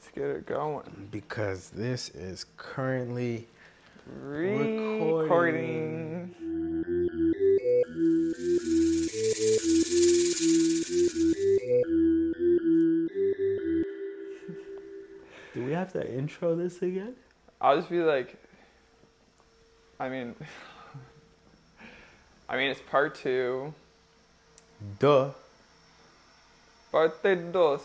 Let's get it going. Because this is currently Recording. Do we have to intro this again? I'll just be like, I mean, I mean, it's part two. Duh. Parte dos.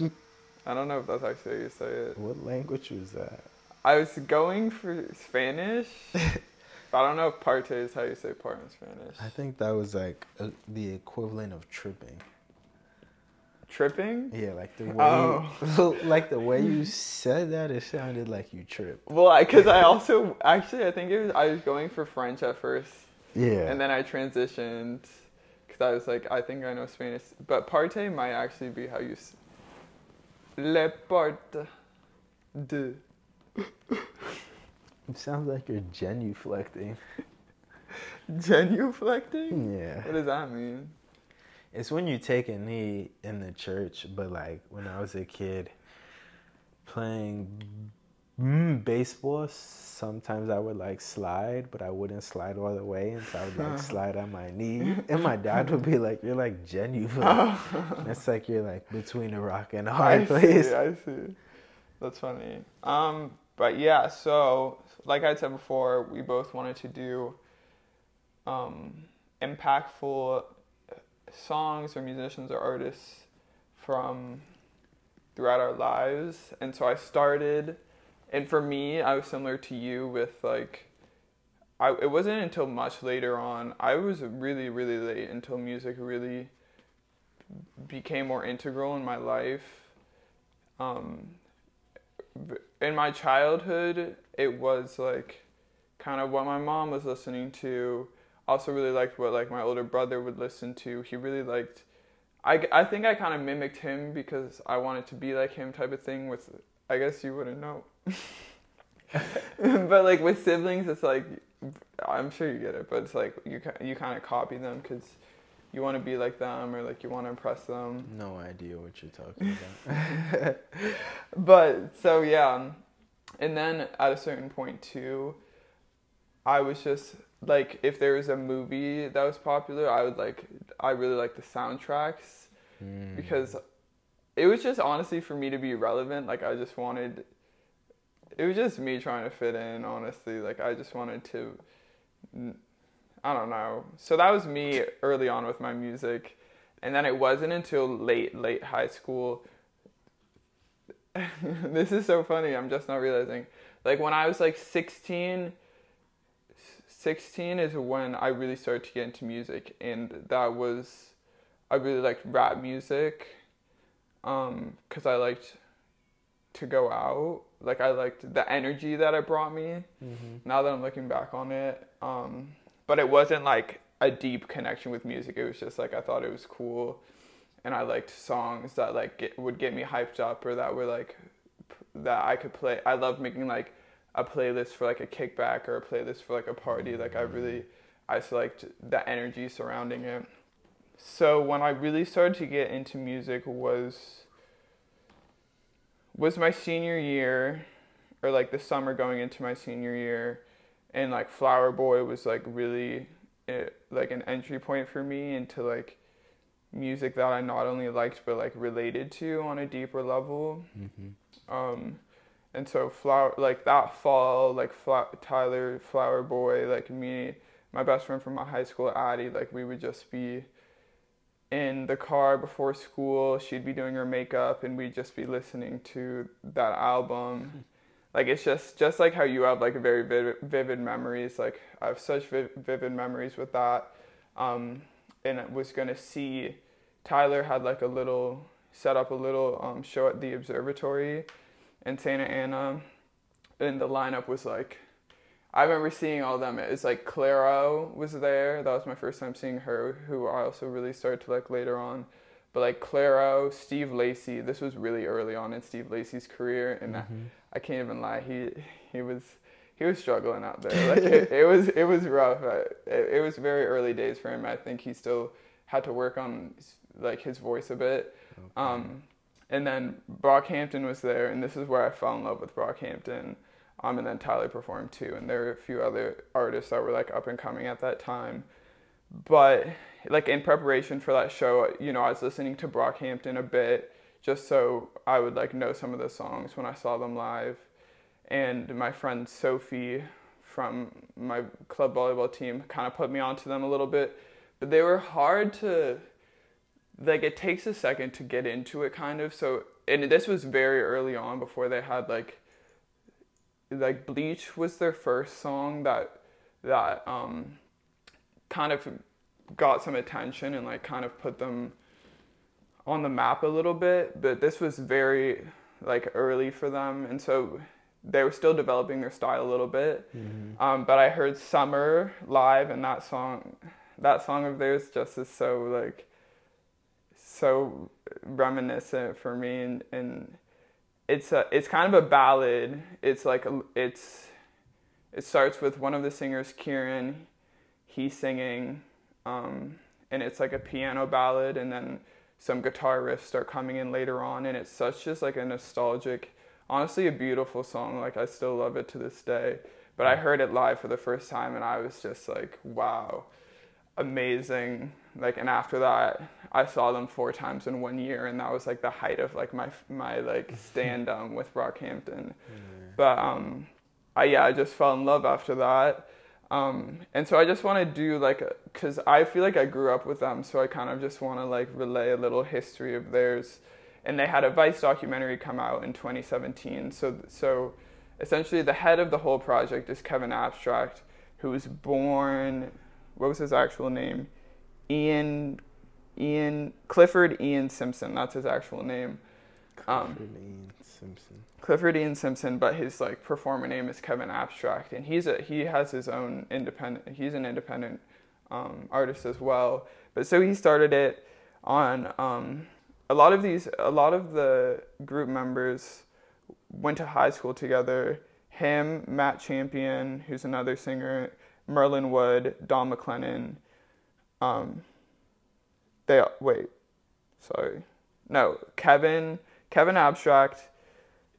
I don't know if that's actually how you say it. What language was that? I was going for Spanish, but I don't know if parte is how you say part in Spanish. I think that was like uh the equivalent of tripping. Tripping? Yeah, like the way Oh. you, like the way you said that, it sounded like you tripped. Well, because I, also actually I think it was I was going for French at first, Yeah. and then I transitioned because I was like I think I know Spanish, but parte might actually be how you. Le parte de. it sounds like you're genuflecting. Genuflecting? Yeah. What does that mean? It's when you take a knee in the church, but like when I was a kid playing mm, baseball, sometimes I would like slide, but I wouldn't slide all the way, and so I would like slide on my knee. And my dad would be like, You're like genuflecting. It's like you're like between a rock and a hard place. see. I see. That's funny. Um, but yeah. So, like I said before, we both wanted to do um, impactful songs or musicians or artists from throughout our lives, and so I started. And for me, I was similar to you with like. I, it wasn't until much later on. I was really, really late until music really became more integral in my life. Um, in my childhood, it was like kind of what my mom was listening to. Also, really liked what like my older brother would listen to. He really liked. I, I think I kind of mimicked him because I wanted to be like him type of thing. With I guess you wouldn't know, but like with siblings, it's like I'm sure you get it, but it's like you you kind of copy them because you want to be like them or like you want to impress them. No idea what you're talking about. But so yeah, and then at a certain point too, I was just like, if there was a movie that was popular, I would like, I really like the soundtracks Mm. because it was just honestly for me to be relevant. Like I just wanted, it was just me trying to fit in. Honestly, like I just wanted to, I don't know. So that was me early on with my music, and then it wasn't until late, late high school this is so funny. I'm just not realizing. Like when I was like 16, 16 is when I really started to get into music, and that was I really liked rap music, um, cause I liked to go out. Like I liked the energy that it brought me. Mhm. Now that I'm looking back on it, um, but it wasn't like a deep connection with music. It was just like I thought it was cool, and I liked songs that like get, would get me hyped up or that were like p- that I could play. I loved making like a playlist for like a kickback or a playlist for like a party. Like I really, I just liked the energy surrounding it. So when I really started to get into music was was my senior year or like the summer going into my senior year and like Flower Boy was like really eh, like an entry point for me into like music that I not only liked but like related to on a deeper level. Mhm. Um, and so flower like that fall, like Fla- Tyler, Flower Boy, like me, my best friend from my high school, Addie, like we would just be in the car before school. She'd be doing her makeup, and we'd just be listening to that album. Like it's just just like how you have like very vivid, vivid memories. Like I have such vi- vivid memories with that. Um, and I was gonna see Tyler had like a little set up a little um, show at the observatory in Santa Ana, and the lineup was like, I remember seeing all of them. It's like Clairo was there. That was my first time seeing her, who I also really started to like later on. But like Clairo, Steve Lacy. This was really early on in Steve Lacy's career, and I, Mhm. I can't even lie. He he was he was struggling out there. Like it, it was it was rough. It, it was very early days for him. I think he still had to work on like his voice a bit. Okay. Um, and then Brockhampton was there, and this is where I fell in love with Brockhampton. Um, and then Tyler performed too, and there were a few other artists that were like up and coming at that time. But like in preparation for that show, you know, I was listening to Brockhampton a bit just so I would like know some of the songs when I saw them live. And my friend Sophie from my club volleyball team kind of put me onto them a little bit, but they were hard to like it takes a second to get into it kind of. So and this was very early on before they had like like Bleach was their first song that that um kind of got some attention and like kind of put them on the map a little bit, but this was very like early for them, and so they were still developing their style a little bit. Mm-hmm. Um, but I heard "Summer" live, and that song, that song of theirs, just is so like so reminiscent for me, and, and it's a it's kind of a ballad. It's like a, it's it starts with one of the singers, Kieran, he's singing, um, and it's like a piano ballad, and then some guitar riffs start coming in later on and it's such just like a nostalgic honestly a beautiful song like i still love it to this day. But i heard it live for the first time and i was just like wow amazing like and after that i saw them four times in one year and that was like the height of like my my like stand um with brockhampton but um i yeah i just fell in love after that um, and so I just want to do like, cause I feel like I grew up with them, so I kind of just want to like relay a little history of theirs. And they had a Vice documentary come out in 2017. So so, essentially, the head of the whole project is Kevin Abstract, who was born. What was his actual name? Ian, Ian Clifford Ian Simpson. That's his actual name. Um, Clifford Ian Simpson. Clifford Ian Simpson, but his like performer name is Kevin Abstract, and he's a he has his own independent. He's an independent um, artist as well. But so he started it on um, a lot of these. A lot of the group members went to high school together. Him, Matt Champion, who's another singer, Merlin Wood, Dom McLennon. Um, they wait, sorry, no, Kevin, Kevin Abstract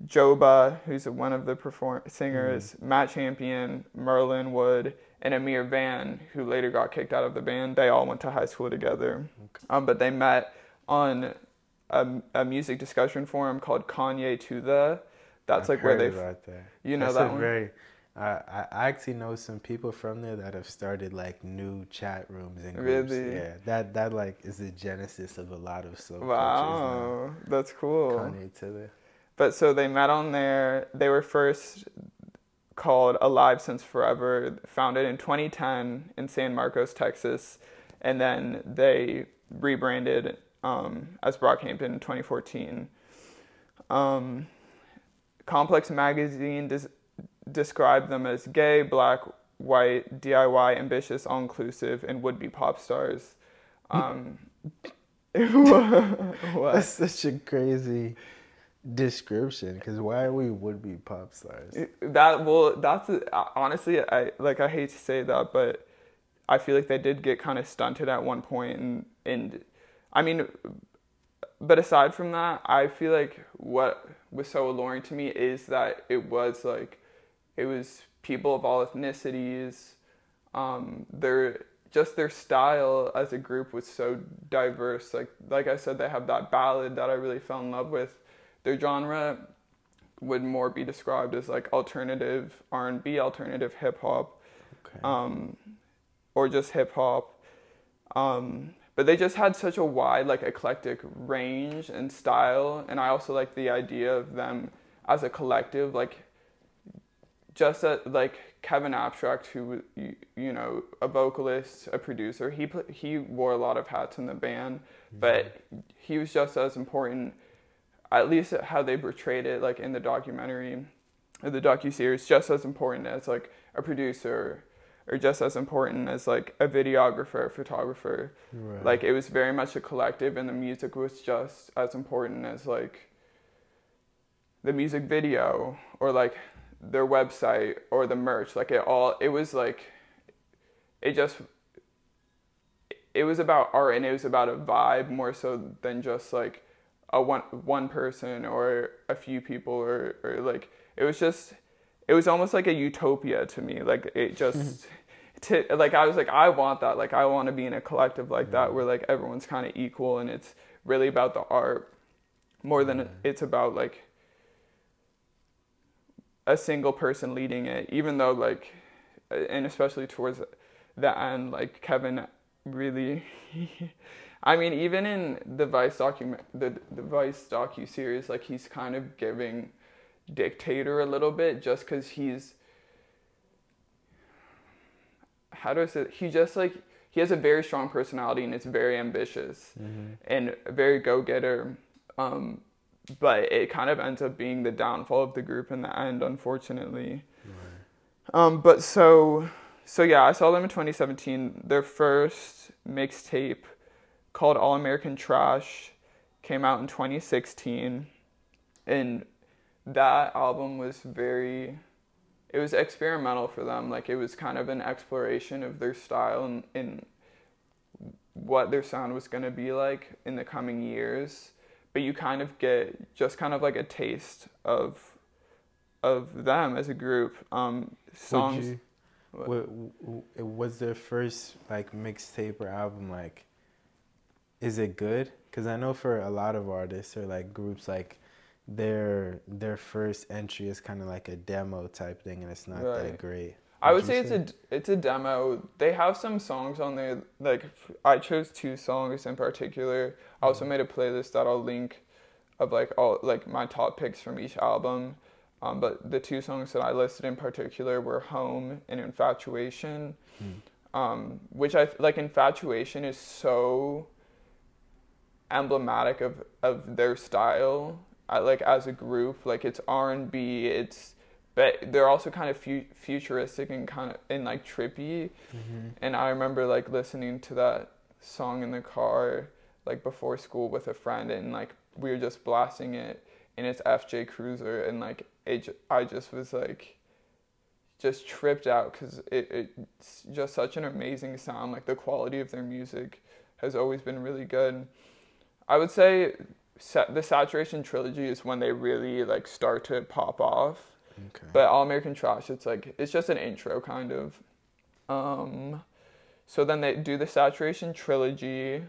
Joba, who's one of the perform- singers, mm-hmm. Matt Champion, Merlin Wood, and Ameer Vann, who later got kicked out of the band. They all went to high school together. Okay. Um, but they met on a, a, music discussion forum called Kanye to the. That's I've like where they. Right there. You know That's that one. Very, I, I actually know some people from there that have started like new chat rooms and groups. Really? Yeah, that that like is the genesis of a lot of so. Wow, that's cool. Kanye to the. But so they met on there. They were first called Alive Since Forever, founded in 2010 in San Marcos, Texas, and then they rebranded um, as Brockhampton in 2014. Um, Complex Magazine des- described them as gay, black, white, DIY, ambitious, all inclusive, and would be pop stars. Um, That's such a crazy description because why are we would be pop stars? That well that's honestly i like i hate to say that but i feel like they did get kind of stunted at one point and and i mean but aside from that i feel like what was so alluring to me is that it was like it was people of all ethnicities um their just their style as a group was so diverse like like i said they have that ballad that i really fell in love with their genre would more be described as like alternative R&B, alternative hip hop, okay. um, or just hip hop. Um, but they just had such a wide, like eclectic range and style, and I also like the idea of them as a collective, like just a, like Kevin Abstract, who you, you know a vocalist, a producer. He he wore a lot of hats in the band, mm-hmm. but he was just as important at least how they portrayed it like in the documentary the docu series just as important as like a producer or just as important as like a videographer photographer right. like it was very much a collective and the music was just as important as like the music video or like their website or the merch like it all it was like it just it was about art and it was about a vibe more so than just like a one one person or a few people or or like it was just it was almost like a utopia to me. Like it just mm-hmm. to like I was like I want that. Like I want to be in a collective like that mm-hmm. where like everyone's kind of equal and it's really about the art more than it's about like a single person leading it even though like and especially towards the end like Kevin really I mean even in the Vice document the the Vice docu series like he's kind of giving dictator a little bit just cuz he's how do I say he just like he has a very strong personality and it's very ambitious and very go getter. Um, but it kind of ends up being the downfall of the group in the end, unfortunately. Um, but so so yeah, I saw them in 2017. Their first mixtape called All American Trash came out in 2016, and that album was very it was experimental for them. Like it was kind of an exploration of their style and, and what their sound was going to be like in the coming years. But you kind of get just kind of like a taste of of them as a group. Um, songs. You, What? wa- w- w- was their first like mixtape or album like? Is it good? Because I know for a lot of artists or like groups, like their their first entry is kind of like a demo type thing, and it's not Right. that great. I would say it's a it's a demo. They have some songs on there. Like I chose two songs in particular. I also made a playlist that I'll link of like all like my top picks from each album. Um, but the two songs that I listed in particular were "Home" and "Infatuation," um, which I like. "Infatuation" is so emblematic of of their style. I, like as a group, like it's R and B. It's but they're also kind of fu- futuristic and kind of and like trippy. Mm-hmm. And I remember like listening to that song in the car like before school with a friend, and like we were just blasting it, and it's FJ Cruiser, and like it, I just was like just tripped out because it, it's just such an amazing sound. Like the quality of their music has always been really good. I would say sa- the Saturation trilogy is when they really like start to pop off. Okay. But All American Trash, it's like it's just an intro kind of. Um, so then they do the Saturation trilogy.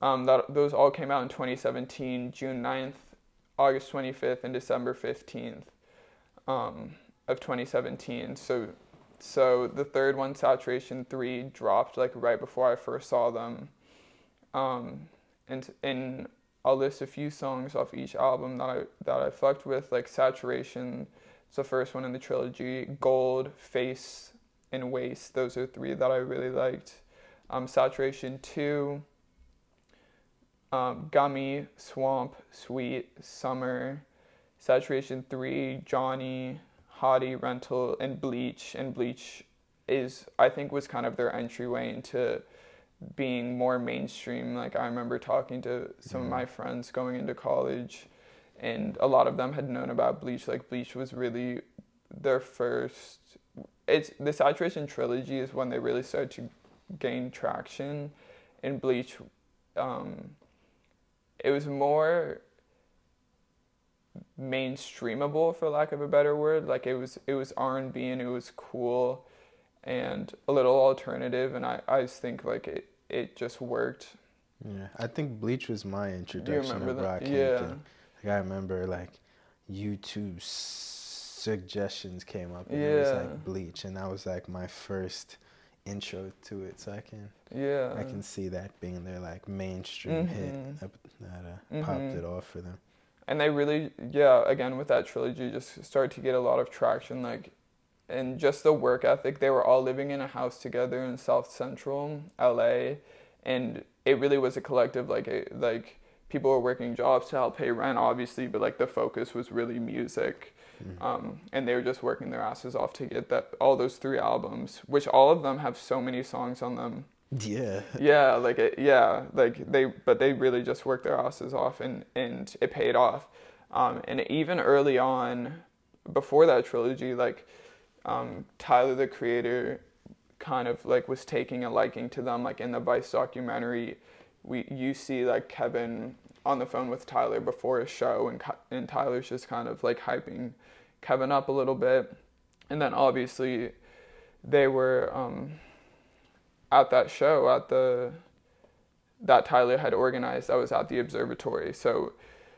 Um, that those all came out in 2017, June 9th, August 25th, and December 15th, um, of 2017. So, so the third one, Saturation Three, dropped like right before I first saw them. Um, and and I'll list a few songs off each album that I that I fucked with, like Saturation. It's the first one in the trilogy. Gold, Face, and Waste. Those are three that I really liked. Um, Saturation Two. Um, Gummy, Swamp, Sweet, Summer. Saturation Three, Johnny, Hottie, Rental, and Bleach. And Bleach is I think was kind of their entryway into being more mainstream. Like I remember talking to some of my friends going into college, and a lot of them had known about Bleach. Like Bleach was really their first. It's the Saturation trilogy is when they really started to gain traction. and Bleach, um, it was more mainstreamable for lack of a better word like it was it was r&b and it was cool and a little alternative and i, I just think like it, it just worked Yeah, I think Bleach was my introduction that? Brockhampton. Yeah. Like I remember like YouTube suggestions came up and it was like Bleach and that was like my first intro to it. So I can yeah I can see that being their like mainstream hit Mhm. that, that uh, popped Mhm. it off for them. and they really yeah again with that trilogy just started to get a lot of traction like and just the work ethic they were all living in a house together in south central la and it really was a collective like a, like people were working jobs to help pay rent obviously but like the focus was really music. Um, and they were just working their asses off to get that all those three albums which all of them have so many songs on them. Yeah. yeah like it, yeah like they but they really just worked their asses off and and it paid off. Um and even early on before that trilogy like um tyler the creator kind of like was taking a liking to them like in the vice documentary we you see like kevin on the phone with Tyler before a show, and and Tyler's just kind of like hyping Kevin up a little bit, and then obviously they were um, at that show at the that Tyler had organized. I was at the observatory, so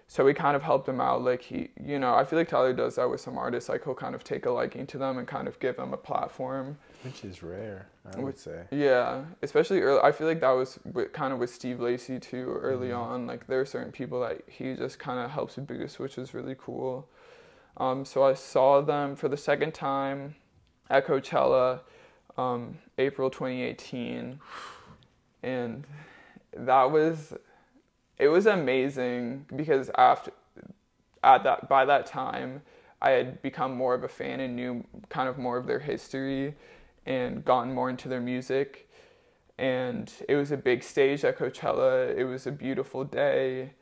so we kind of helped him out. Like he, you know, I feel like Tyler does that with some artists. Like he'll kind of take a liking to them and kind of give them a platform, which is rare, I would say. Yeah, especially early. I feel like that was with, kind of with Steve Lacy too. Early mm-hmm. on, like there are certain people that he just kind of helps boost, which is really cool. Um, so I saw them for the second time at Coachella, um, April 2018, and that was it was amazing because after at that by that time I had become more of a fan and knew kind of more of their history and gotten more into their music. And it was a big stage at Coachella. It was a beautiful day.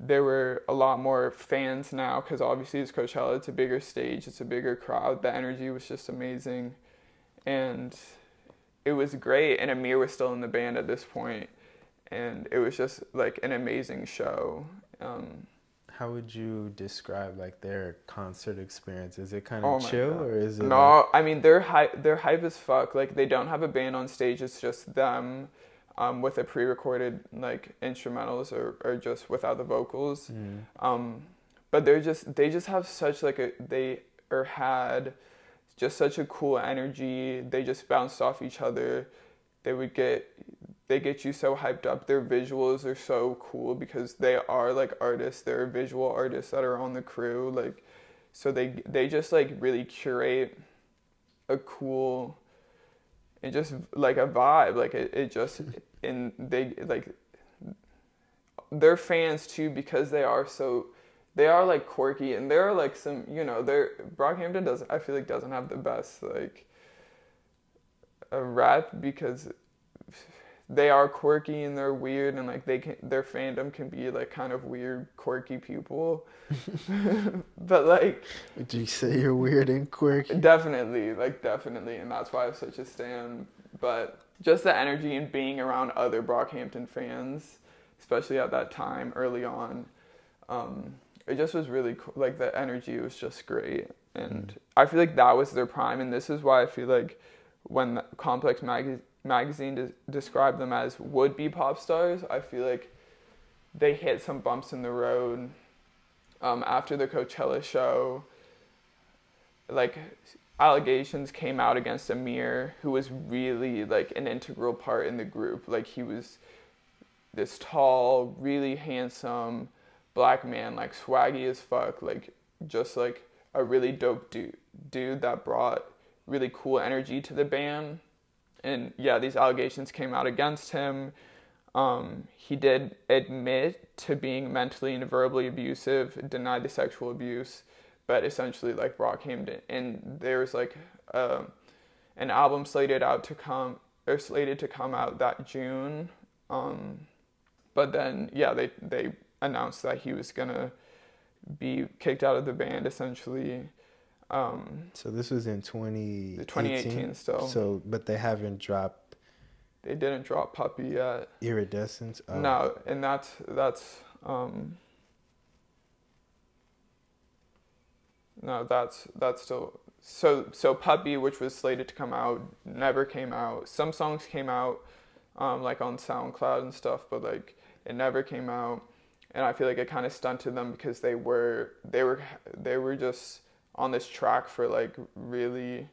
There were a lot more fans now because obviously it's Coachella. It's a bigger stage. It's a bigger crowd. The energy was just amazing, and it was great. And Ameer was still in the band at this point and it was just like an amazing show. Um, How would you describe like their concert experience? Is it kind of oh chill or is it? No, like... I mean they're hype. They're hype as fuck. Like they don't have a band on stage. It's just them. Um, with a pre-recorded like instrumentals or, or just without the vocals mm. um, but they're just they just have such like a they or had just such a cool energy they just bounced off each other they would get they get you so hyped up. Their visuals are so cool because they are like artists. They're visual artists that are on the crew. Like, so they they just like really curate a cool and just like a vibe. Like it, it just and they like they're fans too because they are so they are like quirky and they're like some you know they're Brockhampton doesn't I feel like doesn't have the best like a rap because they are quirky and they're weird and like they can their fandom can be like kind of weird quirky people. But like would you say you're weird and quirky? Definitely like definitely and that's why i have such a stand but just the energy and being around other brockhampton fans especially at that time early on um, it just was really cool like the energy was just great. And mm. i feel like that was their prime and this is why i feel like when complex magazine magazine de- described them as would be pop stars, I feel like they hit some bumps in the road um, after the Coachella show. Like allegations came out against Ameer, who was really like an integral part in the group. Like he was this tall, really handsome black man, like swaggy as fuck, like just like a really dope dude, dude that brought really cool energy to the band and yeah, these allegations came out against him. Um, he did admit to being mentally and verbally abusive, denied the sexual abuse, but essentially like Brockhampton. And there's like uh, an album slated out to come or slated to come out that June. Um, but then yeah, they they announced that he was gonna be kicked out of the band essentially. Um, so this was in 2018? 2018 still. So, but they haven't dropped. They didn't drop Puppy yet. Iridescence. Oh. No, and that's that's. Um, no, that's that's still so so Puppy, which was slated to come out, never came out. Some songs came out, um, like on SoundCloud and stuff, but like it never came out, and I feel like it kind of stunted them because they were they were they were just on this track for like really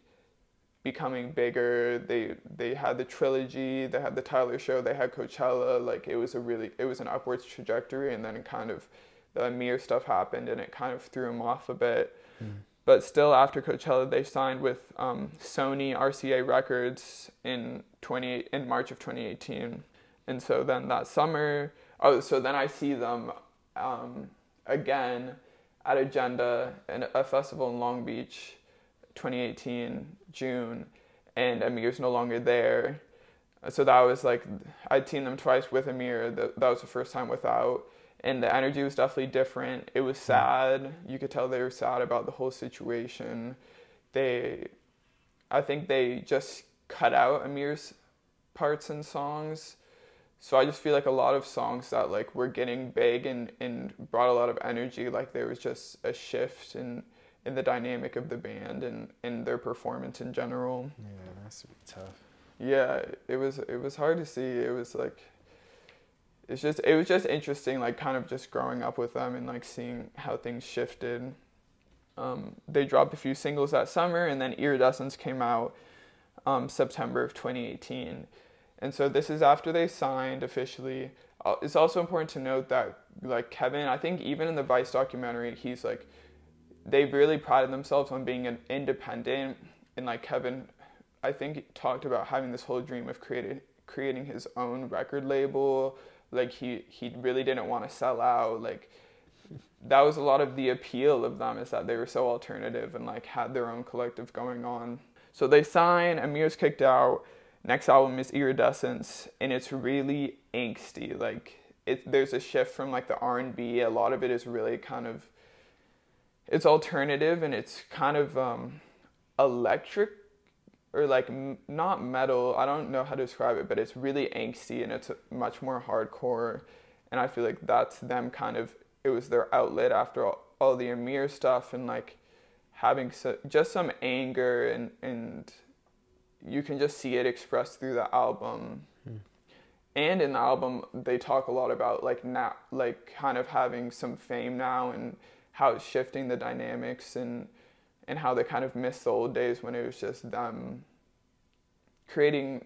becoming bigger. They they had the trilogy, they had the Tyler show, they had Coachella. Like it was a really it was an upwards trajectory, and then it kind of the Ameer stuff happened, and it kind of threw him off a bit. Mm. But still, after Coachella, they signed with um, Sony RCA Records in twenty in March of 2018, and so then that summer, oh, so then I see them um, again at Agenda, and a festival in Long Beach, 2018 June, and Ameer's no longer there. So that was like I'd seen them twice with Ameer. That that was the first time without, and the energy was definitely different. It was hmm. sad. You could tell they were sad about the whole situation. They, I think they just cut out Ameer's parts and songs, so I just feel like a lot of songs that like were getting big and, and brought a lot of energy, like there was just a shift in in the dynamic of the band and, and their performance in general. Yeah, that's tough. Yeah, it was it was hard to see. It was like it's just it was just interesting, like kind of just growing up with them and like seeing how things shifted. Um, they dropped a few singles that summer, and then Iridescence came out um, September of 2018. And so this is after they signed officially. Uh, it's also important to note that like Kevin, I think even in the Vice documentary, he's like they really prided themselves on being an independent and like Kevin I think talked about having this whole dream of creating creating his own record label. Like he he really didn't want to sell out. Like that was a lot of the appeal of them is that they were so alternative and like had their own collective going on. So they sign, Ameer's kicked out. Next album is Iridescence, and it's really angsty. Like it, there's a shift from like the R and B. A lot of it is really kind of it's alternative and it's kind of um, electric or like m- not metal. I don't know how to describe it, but it's really angsty and it's much more hardcore. And I feel like that's them kind of. It was their outlet after all, all the Ameer stuff and like having so, just some anger and and you can just see it expressed through the album. Hmm. And in the album, they talk a lot about like now, like kind of having some fame now and how it's shifting the dynamics and and how they kind of miss the old days when it was just them creating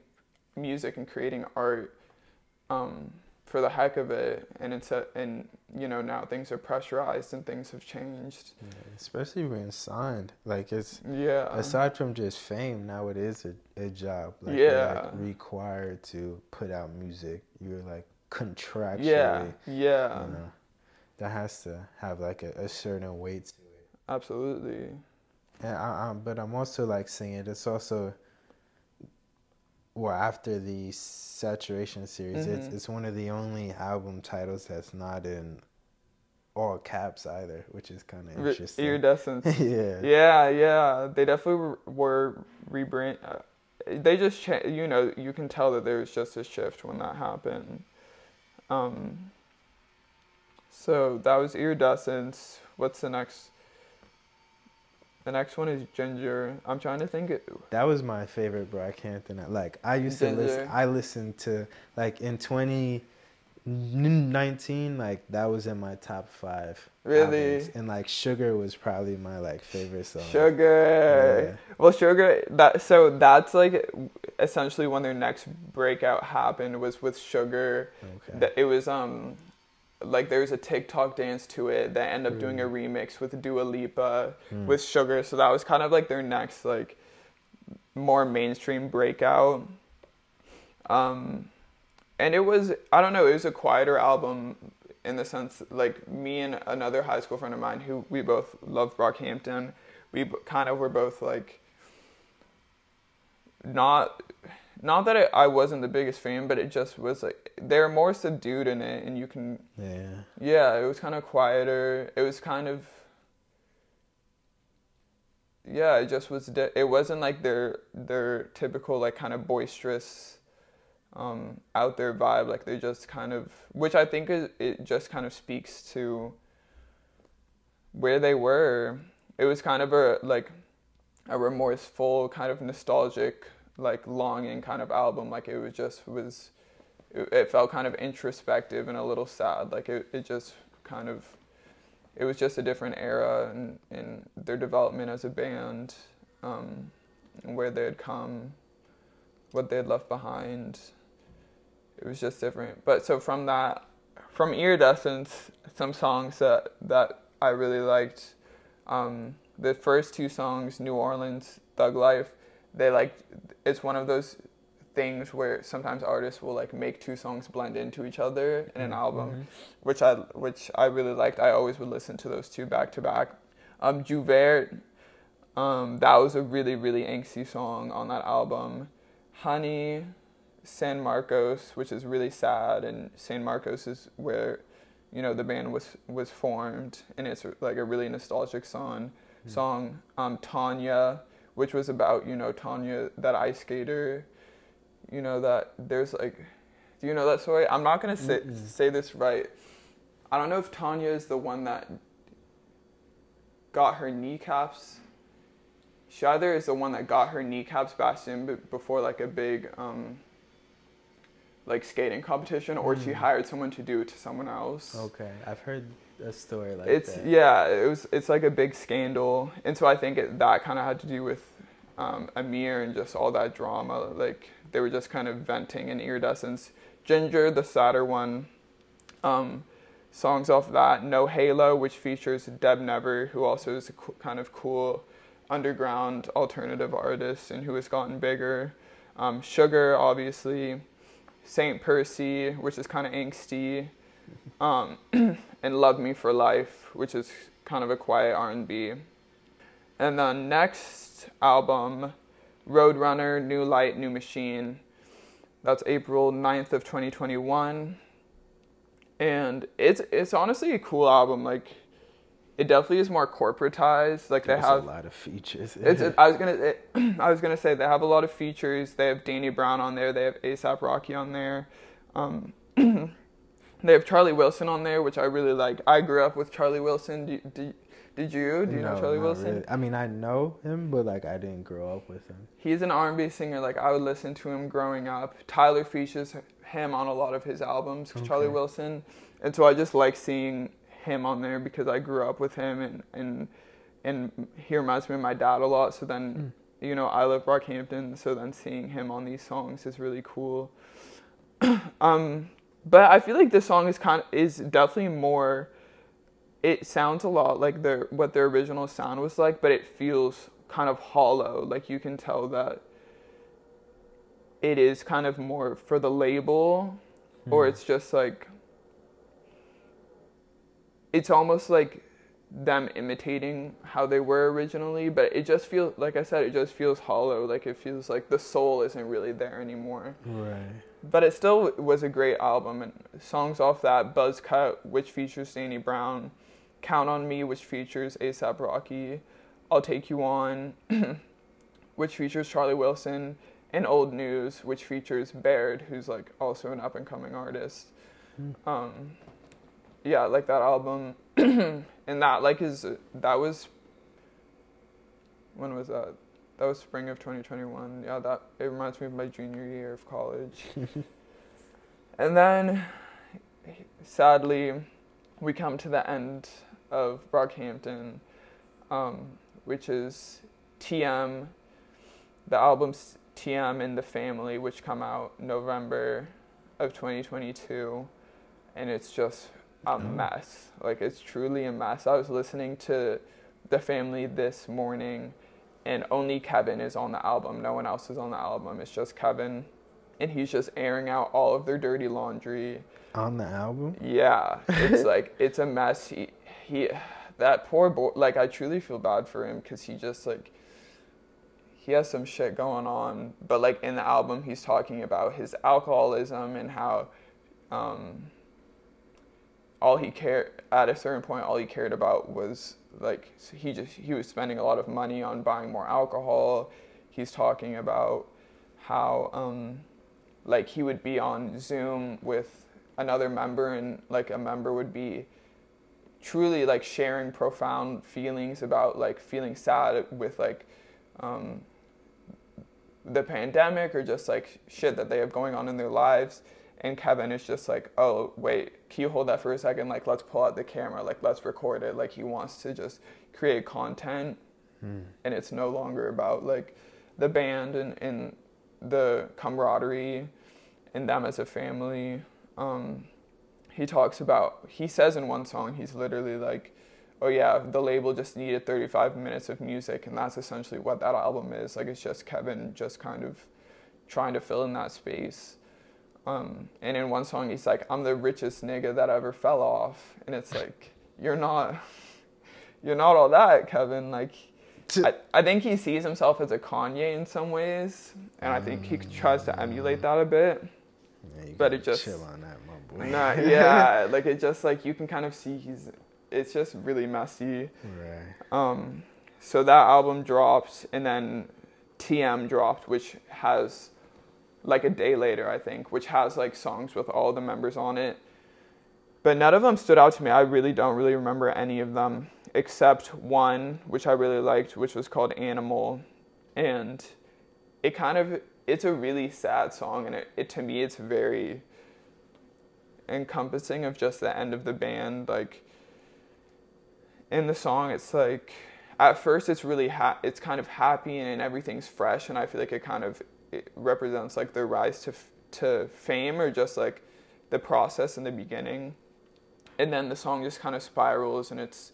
music and creating art um, for the heck of it and it's a, and you know now things are pressurized and things have changed. Yeah, especially when signed. Like it's yeah. aside from just fame now it is a, a job. Like yeah like required to put out music. You're like contractually yeah yeah. you know that has to have like a, a certain weight to it. Absolutely. And I, I, but I'm also like saying it's also well after the saturation series mm-hmm. it's it's one of the only album titles that's not in all caps either which is kind of interesting iridescence yeah yeah yeah they definitely were rebrand uh, they just cha- you know you can tell that there was just a shift when that happened um so that was iridescence. What's the next? The next one is ginger. I'm trying to think. It, that was my favorite Brockhampton. Like I used ginger. to listen. I listened to like in 2019. Like that was in my top five. Really. Albums. And like sugar was probably my like favorite song. Sugar. Yeah. Well, sugar. That so that's like essentially when their next breakout happened was with sugar. Okay. That it was um like there's a TikTok dance to it that end up mm. doing a mm. remix with Dua Lipa mm. with Sugar. So that was kind of like their next like more mainstream breakout. Um, and it was I don't know it was a quieter album in the sense like me and another high school friend of mine who we both love Brockhampton. We kind of were both like not not that it, I wasn't the biggest fan, but it just was like they're more subdued in it, and you can. Yeah. Yeah, it was kind of quieter. It was kind of. Yeah, it just was. Di- it wasn't like their their typical like kind of boisterous, um, out there vibe. Like they just kind of, which I think is it just kind of speaks to. Where they were, it was kind of a like, a remorseful kind of nostalgic like longing kind of album. Like it was just was it, it felt kind of introspective and a little sad. Like it, it just kind of it was just a different era in, in their development as a band, um, where they had come, what they had left behind. It was just different. But so from that, from Iridescence, some songs that that I really liked. Um, the first two songs, New Orleans, Thug Life, they like it's one of those things where sometimes artists will like make two songs blend into each other in an mm-hmm. album, mm-hmm. which I which I really liked. I always would listen to those two back to back. Um, Jouvert, um, that was a really really angsty song on that album. Honey, San Marcos, which is really sad, and San Marcos is where you know the band was was formed, and it's like a really nostalgic song. Mm-hmm. Song, um, Tanya which was about you know Tanya, that ice skater. You know that there's like Do you know that story? I'm not gonna say Mm-mm. say this right. I don't know if Tanya is the one that got her kneecaps. She either is the one that got her kneecaps bashed in before like a big um, like skating competition, or she Mm. hired someone to do it to someone else. Okay, I've heard a story like it's that. yeah, it was it's like a big scandal, and so I think it, that kind of had to do with um, Ameer and just all that drama. Like they were just kind of venting in iridescence. Ginger, the sadder one, um, songs off that. No Halo, which features Deb Never, who also is a co- kind of cool underground alternative artist and who has gotten bigger. Um, Sugar, obviously. Saint Percy, which is kind of angsty. Um, and Love Me for Life, which is kind of a quiet R&B. And then next album, Roadrunner, New Light, New Machine. That's April 9th of 2021. And it's it's honestly a cool album. Like it definitely is more corporatized. Like they have a lot of features. it's, it, I was gonna it, I was gonna say they have a lot of features. They have Danny Brown on there. They have ASAP Rocky on there. Um, they have Charlie Wilson on there, which I really like. I grew up with Charlie Wilson. Do, do, did you? Do you know Charlie Wilson? really. I mean, I know him, but like I didn't grow up with him. He's an R&B singer. Like I would listen to him growing up. Tyler features him on a lot of his albums. Charlie Wilson, and so I just like seeing him on there because I grew up with him and and and he reminds me of my dad a lot. So then, you know, I live Brockhampton, so then seeing him on these songs is really cool. um, but I feel like this song is kind of is definitely more. It sounds a lot like their what their original sound was like, but it feels kind of hollow. Like you can tell that it is kind of more for the label, or Hmm. it's just like it's almost like them imitating how they were originally, but it just feels like I said, it just feels hollow. Like it feels like the soul isn't really there anymore. Right. But it still was a great album, and songs off that Buzz Cut, which features Danny Brown, Count on Me, which features ASAP Rocky, I'll Take You On, which features Charlie Wilson, and Old News, which features Baird, who's like also an up and coming artist. Um, yeah, like that album, and that like is that was when was that? That was spring of 2021. Yeah, that it reminds me of my junior year of college. and then, sadly, we come to the end of Brockhampton, um, which is TM, the albums TM and The Family, which come out November of 2022, and it's just a mess. Like it's truly a mess. I was listening to The Family this morning and only Kevin is on the album. No one else is on the album. It's just Kevin, and he's just airing out all of their dirty laundry. On the album. Yeah, it's like it's a mess. He he, that poor boy. Like I truly feel bad for him because he just like he has some shit going on. But like in the album, he's talking about his alcoholism and how. Um, all he cared at a certain point all he cared about was like he just he was spending a lot of money on buying more alcohol. He's talking about how um like he would be on zoom with another member and like a member would be truly like sharing profound feelings about like feeling sad with like um the pandemic or just like shit that they have going on in their lives. And Kevin is just like, oh, wait, can you hold that for a second? Like, let's pull out the camera, like, let's record it. Like, he wants to just create content, and it's no longer about like the band and, and the camaraderie and them as a family. Um, he talks about, he says in one song, he's literally like, oh, yeah, the label just needed 35 minutes of music, and that's essentially what that album is. Like, it's just Kevin just kind of trying to fill in that space. Um, and in one song, he's like, "I'm the richest nigga that ever fell off," and it's like, you're not, you're not all that, Kevin. Like, I, I think he sees himself as a Kanye in some ways, and I think he tries to emulate that a bit. Yeah, you But it just- chill on that, my boy. Nah, yeah, like it just like you can kind of see he's, it's just really messy. Right. Um, so that album dropped, and then TM dropped, which has like a day later, I think, which has like songs with all the members on it. But none of them stood out to me. I really don't really remember any of them except one, which I really liked, which was called Animal. And it kind of it's a really sad song and it, it to me it's very encompassing of just the end of the band like in the song it's like at first it's really ha- it's kind of happy and everything's fresh and i feel like it kind of represents like their rise to f- to fame or just like the process in the beginning. And then the song just kind of spirals and it's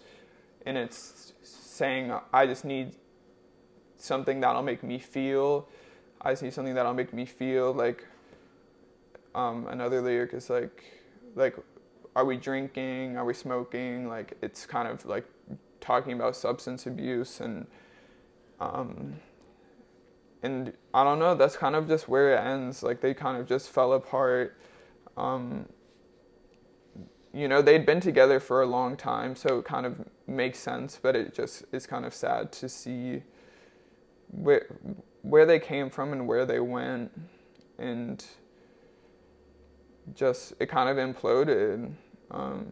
and it's saying i just need something that'll make me feel. I just need something that'll make me feel like um, another lyric is like like are we drinking? Are we smoking? Like it's kind of like talking about substance abuse and um, and I don't know that's kind of just where it ends like they kind of just fell apart um, you know they'd been together for a long time so it kind of makes sense but it just is kind of sad to see where where they came from and where they went and just it kind of imploded um,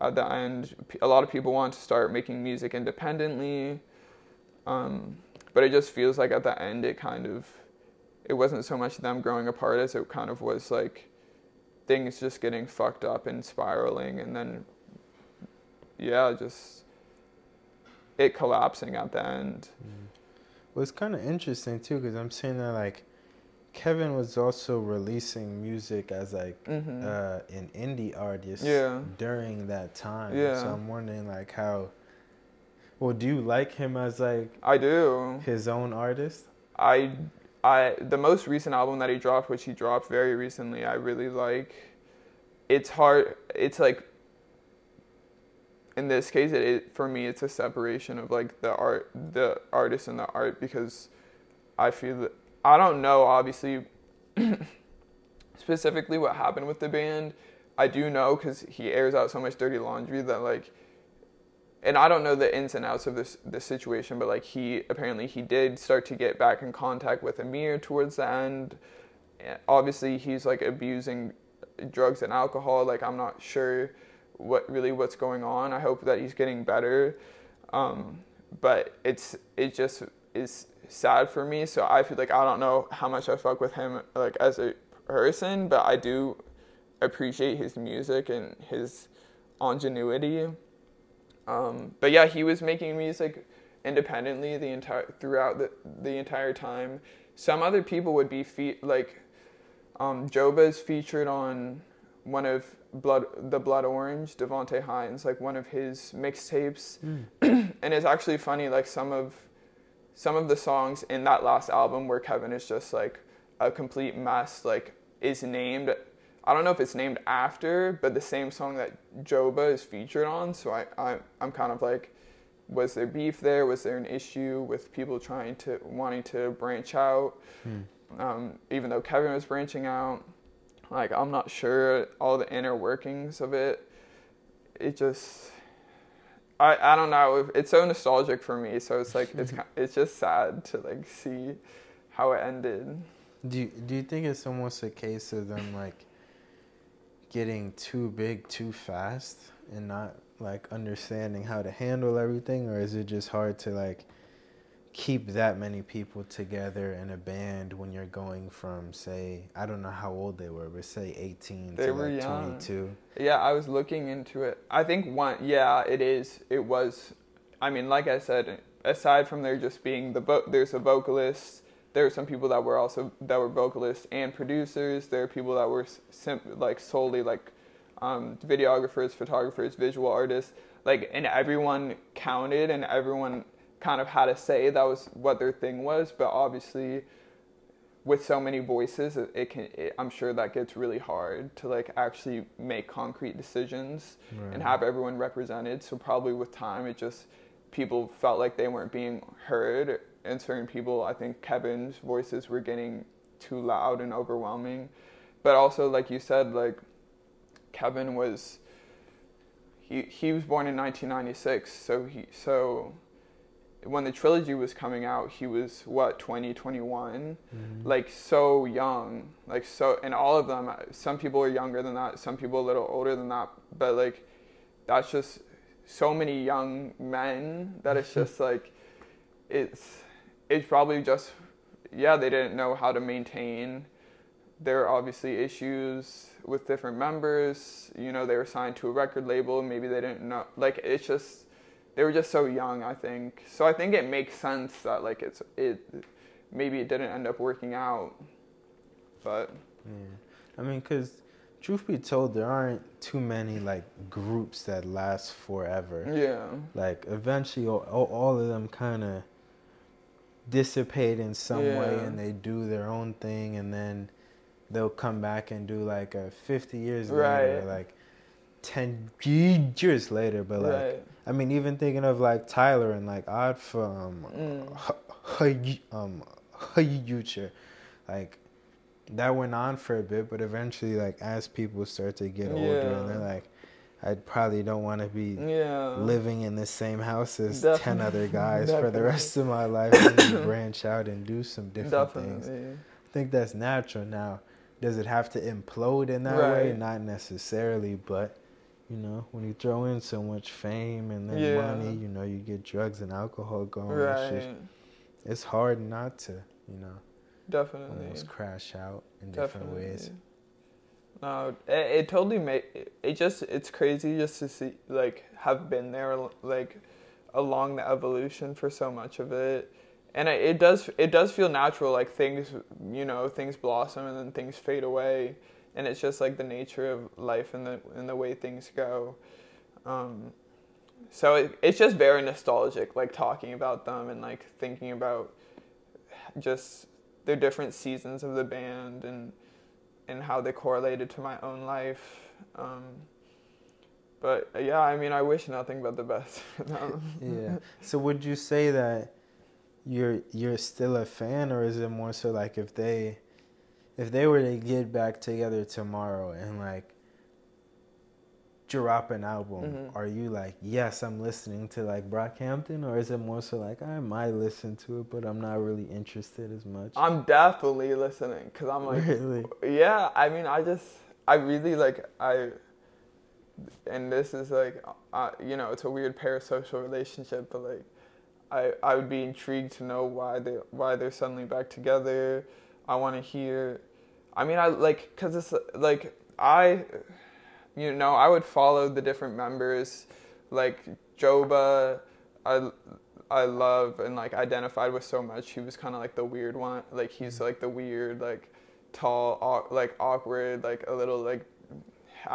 at the end. A lot of people want to start making music independently, um, but it just feels like at the end it kind of it wasn't so much them growing apart as it kind of was like things just getting fucked up and spiraling, and then yeah, just it collapsing at the end. Mm. Well, it's kind of interesting too because I'm saying that like Kevin was also releasing music as like mm-hmm. uh, an indie artist yeah. during that time. Yeah. So I'm wondering like how. Well, do you like him as like? I do. His own artist. I, I the most recent album that he dropped, which he dropped very recently, I really like. It's hard. It's like. In this case, it, it for me, it's a separation of like the art, the artist and the art because, I feel that I don't know, obviously, specifically what happened with the band. I do know because he airs out so much dirty laundry that like, and I don't know the ins and outs of this this situation, but like he apparently he did start to get back in contact with Ameer towards the end. Obviously, he's like abusing drugs and alcohol. Like I'm not sure what really what's going on. I hope that he's getting better. Um, but it's it just is sad for me. So I feel like I don't know how much I fuck with him like as a person, but I do appreciate his music and his ingenuity. Um, but yeah, he was making music independently the entire throughout the the entire time. Some other people would be fe- like um, Joba is featured on one of Blood the Blood Orange Devonté Hynes, like one of his mixtapes, mm. and it's actually funny. Like some of some of the songs in that last album where Kevin is just like a complete mess, like is named. I don't know if it's named after, but the same song that Joba is featured on. So I, I I'm kind of like, was there beef there? Was there an issue with people trying to wanting to branch out? Hmm. Um, even though Kevin was branching out, like I'm not sure all the inner workings of it. It just I, I don't know. It's so nostalgic for me. So it's like it's it's just sad to like see how it ended. Do you, do you think it's almost a case of them like getting too big too fast and not like understanding how to handle everything, or is it just hard to like keep that many people together in a band when you're going from say I don't know how old they were, but say 18 they to like young. 22. Yeah, I was looking into it. I think one yeah, it is. It was I mean, like I said, aside from there just being the vo- there's a vocalist, there are some people that were also that were vocalists and producers. There are people that were sim- like solely like um, videographers, photographers, visual artists. Like and everyone counted and everyone kind of had a say that was what their thing was but obviously with so many voices it, it can it, i'm sure that gets really hard to like actually make concrete decisions right. and have everyone represented so probably with time it just people felt like they weren't being heard and certain people i think kevin's voices were getting too loud and overwhelming but also like you said like kevin was he he was born in 1996 so he so when the trilogy was coming out, he was what 20, 21, Mhm. like so young, like so, and all of them. Some people are younger than that, some people a little older than that, but like that's just so many young men that it's just like it's it's probably just yeah they didn't know how to maintain there are obviously issues with different members. You know they were signed to a record label. Maybe they didn't know like it's just they were just so young i think. So i think it makes sense that like it's it maybe it didn't end up working out. But Yeah. I mean, because truth be told, there aren't too many like groups that last forever. yeah. Like eventually, all, all all of them kind of dissipate in some way, and they do their own thing, and then they'll come back and do like a 50 years Right. later, like 10 years later. But like, right I mean, even thinking of like Tyler and like Odd from Mm. um Future, like that went on for a bit, but eventually, like as people start to get older, and they're like, I probably don't want to be yeah living in the same house as Definitely. ten other guys for the rest of my life. and branch out and do some different things. I think that's natural now. Does it have to implode in that way? Not necessarily, but you know, when you throw in so much fame and then Yeah. money, you know, you get drugs and alcohol going. It's, right just, it's hard not to, you know, definitely almost crash out in different ways. No, it, it totally made it just it's crazy just to see like have been there like along the evolution for so much of it, and it, it does it does feel natural like things you know things blossom and then things fade away, and it's just like the nature of life and the and the way things go. Um, so it, it's just very nostalgic like talking about them and like thinking about just the different seasons of the band and and how they correlated to my own life. Um, but uh, yeah, I mean, I wish nothing but the best for them. Yeah. So would you say that you're you're still a fan, or is it more so like if they if they were to get back together tomorrow and like drop an album, Mhm. are you like, yes, I'm listening to like Brockhampton, or is it more so like I might listen to it, but I'm not really interested as much? I'm definitely listening because I'm like, really? yeah. I mean, I just, I really like, I, and this is like, uh, you know, it's a weird parasocial relationship, but like, I, I would be intrigued to know why they, why they're suddenly back together. I want to hear, I mean, I like, cause it's like I, you know, I would follow the different members, like Joba. I I love and like identified with so much. He was kind of like the weird one. Like he's like the weird, like tall, aw- like awkward, like a little like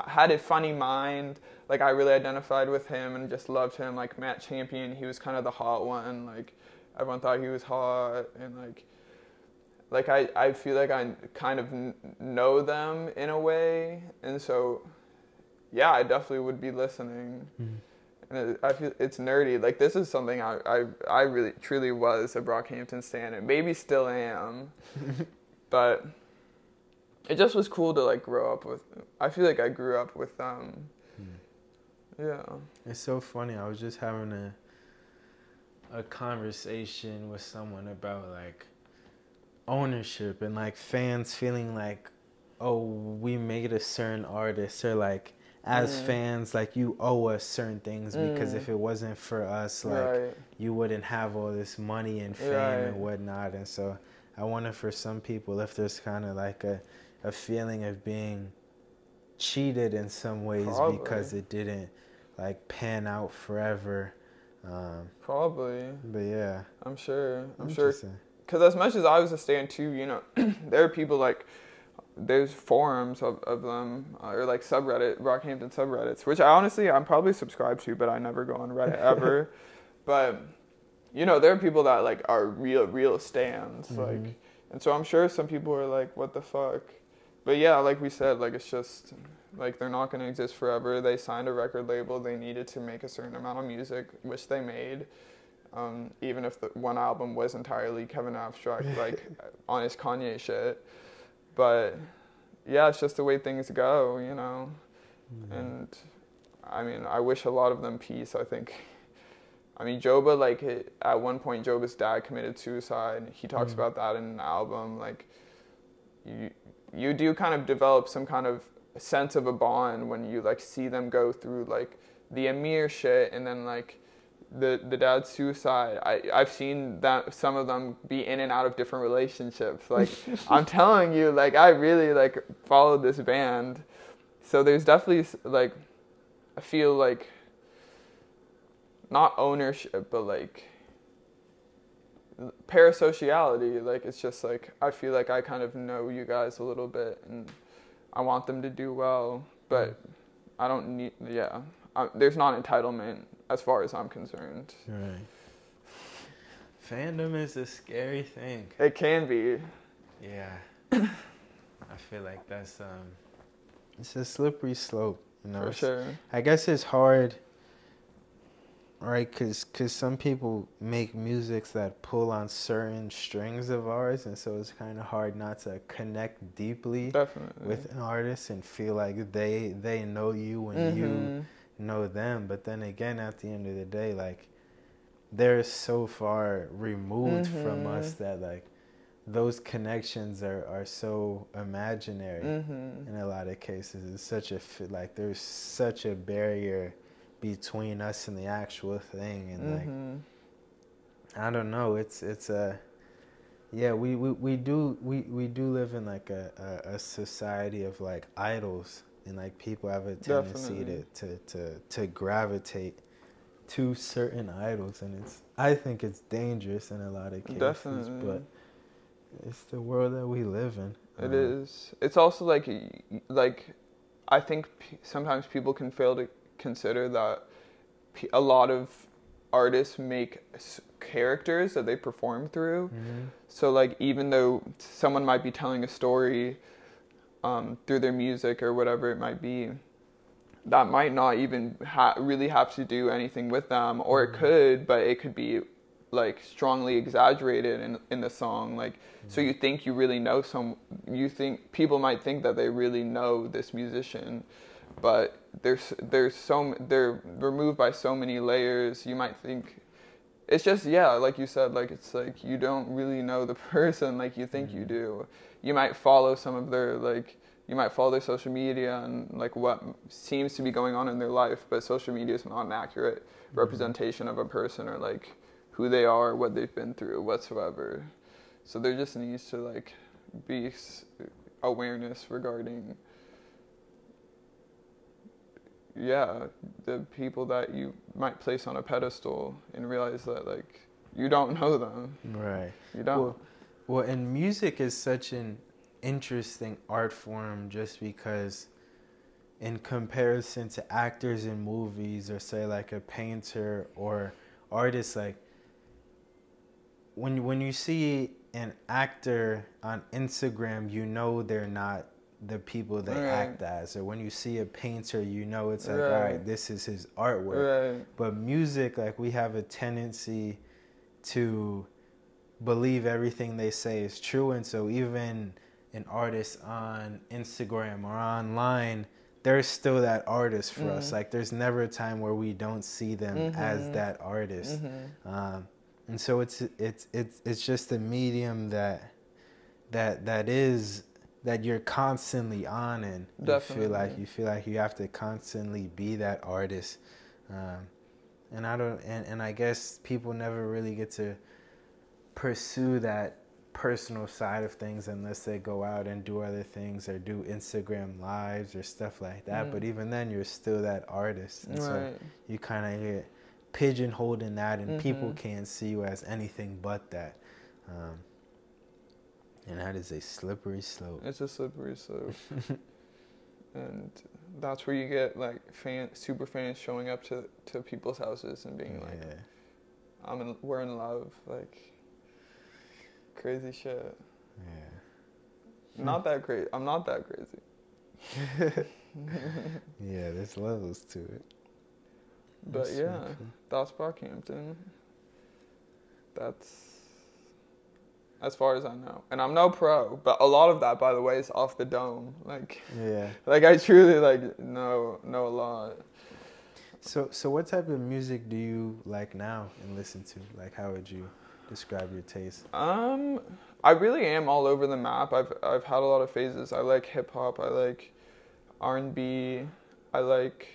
had a funny mind. Like I really identified with him and just loved him. Like Matt Champion, he was kind of the hot one. Like everyone thought he was hot and like like I, I feel like I kind of kn- know them in a way, and so yeah, I definitely would be listening. Mhm. And it, I feel it's nerdy. Like this is something I, I, I really truly was a Brockhampton stan, and maybe still am. but it just was cool to like grow up with. I feel like I grew up with them. Yeah. It's so funny. I was just having a a conversation with someone about like ownership and like fans feeling like, oh, we made a certain artist or like as Mm. fans like you owe us certain things because Mm. if it wasn't for us like right. you wouldn't have all this money and fame Right. and whatnot and so I wonder for some people if there's kind of like a a feeling of being cheated in some ways because it didn't like pan out forever. Um, Probably. but yeah, I'm sure. I'm sure because as much as I was a stan too, you know, there are people like there's forums of, of them uh, or like subreddit Brockhampton subreddits, which I honestly I'm probably subscribed to, but I never go on Reddit ever. but you know, there are people that like are real real stands, Mhm. like, and so I'm sure some people are like, what the fuck. But yeah, like we said, like it's just like they're not gonna exist forever. They signed a record label. They needed to make a certain amount of music, which they made um, even if the one album was entirely Kevin Abstract, like honest Kanye shit. But yeah, it's just the way things go, you know. Mm-hmm. And I mean, I wish a lot of them peace. I think, I mean, Joba, like, it- at one point, Joba's dad committed suicide. He talks Mm. about that in an album. Like, you, you do kind of develop some kind of sense of a bond when you, like, see them go through, like, the Ameer shit and then, like, the, the dad's suicide. I, I've seen that some of them be in and out of different relationships. Like, I'm telling you, like, I really, like, followed this band. So there's definitely, like, I feel like not ownership, but like parasociality. Like it's just like I feel like I kind of know you guys a little bit, and I want them to do well, but mm. I don't need. Yeah, I, there's not entitlement as far as I'm concerned. Right. Fandom is a scary thing. It can be. Yeah. I feel like that's um it's a slippery slope, you know. For sure. I guess it's hard right cuz cuz some people make musics that pull on certain strings of ours and so it's kind of hard not to connect deeply Definitely. with an artist and feel like they they know you and you Mhm. Know them but then again at the end of the day like they're so far removed from us that like those connections are, are so imaginary Mhm. in a lot of cases it's such a like there's such a barrier between us and the actual thing and like Mhm. I don't know. It's it's a yeah. We, we, we do we, we do live in like a, a, a society of like idols and like people have a tendency to, to, to to gravitate to certain idols and it's I think it's dangerous in a lot of cases. Definitely. But it's the world that we live in. It Um, is. It's also like like I think p- sometimes people can fail to consider that p- a lot of artists make s- characters that they perform through. mhm. So like even though someone might be telling a story um, through their music or whatever it might be, that might not even ha- really have to do anything with them, or it mm. could, but it could be like strongly exaggerated in in the song. Like so mm. you think you really know some, you think people might think that they really know this musician, but there's there's so they're removed by so many layers. You might think it's just yeah like you said like it's like you don't really know the person like you think you mm. do you might follow some of their like you might follow their social media and like what seems to be going on in their life but social media is not an accurate mm-hmm. representation of a person or like who they are what they've been through whatsoever so there just needs to like be awareness regarding yeah, the people that you might place on a pedestal and realize that like you don't know them. Right. You don't. Well, well, and music is such an interesting art form just because, in comparison to actors in movies or say like a painter or artist, like when when you see an actor on Instagram, you know they're not the people they Right. act as, or when you see a painter, you know it's like, all Right. right, this is his artwork. right. But music, like we have a tendency to believe everything they say is true, and so even an artist on Instagram or online, there's still that artist for us. Mhm. Like there's never a time where we don't see them as Mhm. that artist. Mhm. Um, and so it's it's it's it's just a medium that that that is that you're constantly on and you feel like you feel like you have to constantly be that artist um, and i don't and, and i guess people never really get to pursue that personal side of things unless they go out and do other things or do instagram lives or stuff like that but Mm. even then you're still that artist and so you kind of get pigeonholed in that and people Mhm. can't see you as anything but that um, and that is a slippery slope It's a slippery slope. and that's where you get like fan super fans showing up to, to people's houses and being like, yeah I'm in, we're in love, like crazy shit. yeah Not that crazy. I'm not that crazy. yeah there's levels to it But That's yeah, so that's Brockhampton. That's as far as I know, and I'm no pro, but a lot of that, by the way, is off the dome. Like, yeah like I truly like know know a lot. So, so what type of music do you like now and listen to? Like, how would you describe your taste? Um, I really am all over the map. I've I've had a lot of phases. I like hip hop. I like R and B. I like.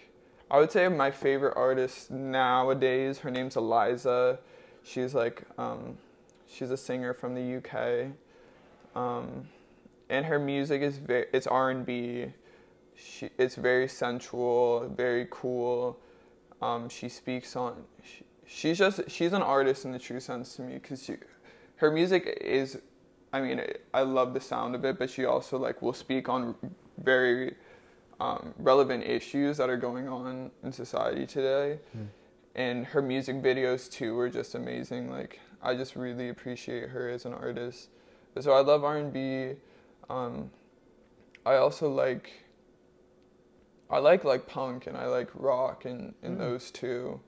I would say my favorite artist nowadays. Her name's Eliza. She's like, um, she's a singer from the UK. Um, and her music is very. It's R and B. She. It's very sensual. Very cool. Um, she speaks on. She, she's just. She's an artist in the true sense to me because she, her music is. I mean, I love the sound of it, but she also like will speak on very um, relevant issues that are going on in society today. Mm. And her music videos too were just amazing. Like I just really appreciate her as an artist. So I love R and B. Um, I also like. I like like punk and I like rock and, and Mm. those two.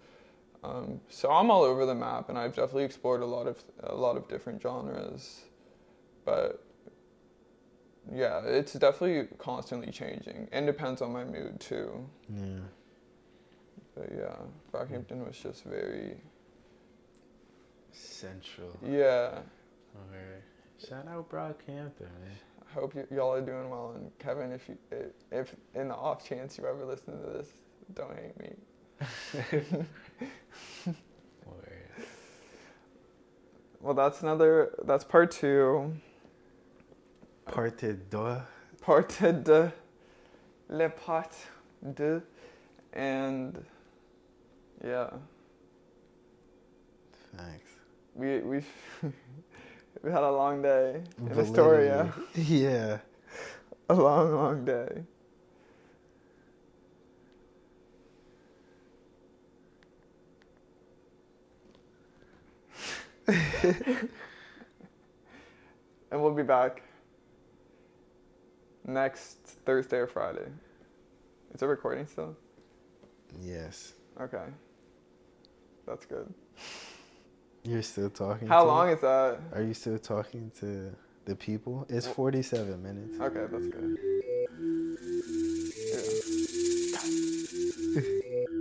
Um, so I'm all over the map, and I've definitely explored a lot of a lot of different genres. But yeah, it's definitely constantly changing, and depends on my mood too. Yeah. But yeah, Brockhampton was just very Central. yeah. Alright. Shout out Brockhampton, man. I hope y- y'all are doing well, and Kevin, if you if, if in the off chance you ever listen to this, don't hate me. Well, that's another. That's part two. Parte deux. Part de le part de, and yeah, Thanks. we we we had a long day in Astoria. Yeah. A long, long day. and we'll be back next Thursday or Friday. Is it recording still? Yes. Okay. That's good. You're still talking. How long is that? Are you still talking to the people? It's 47 minutes. Okay, that's good. Yeah.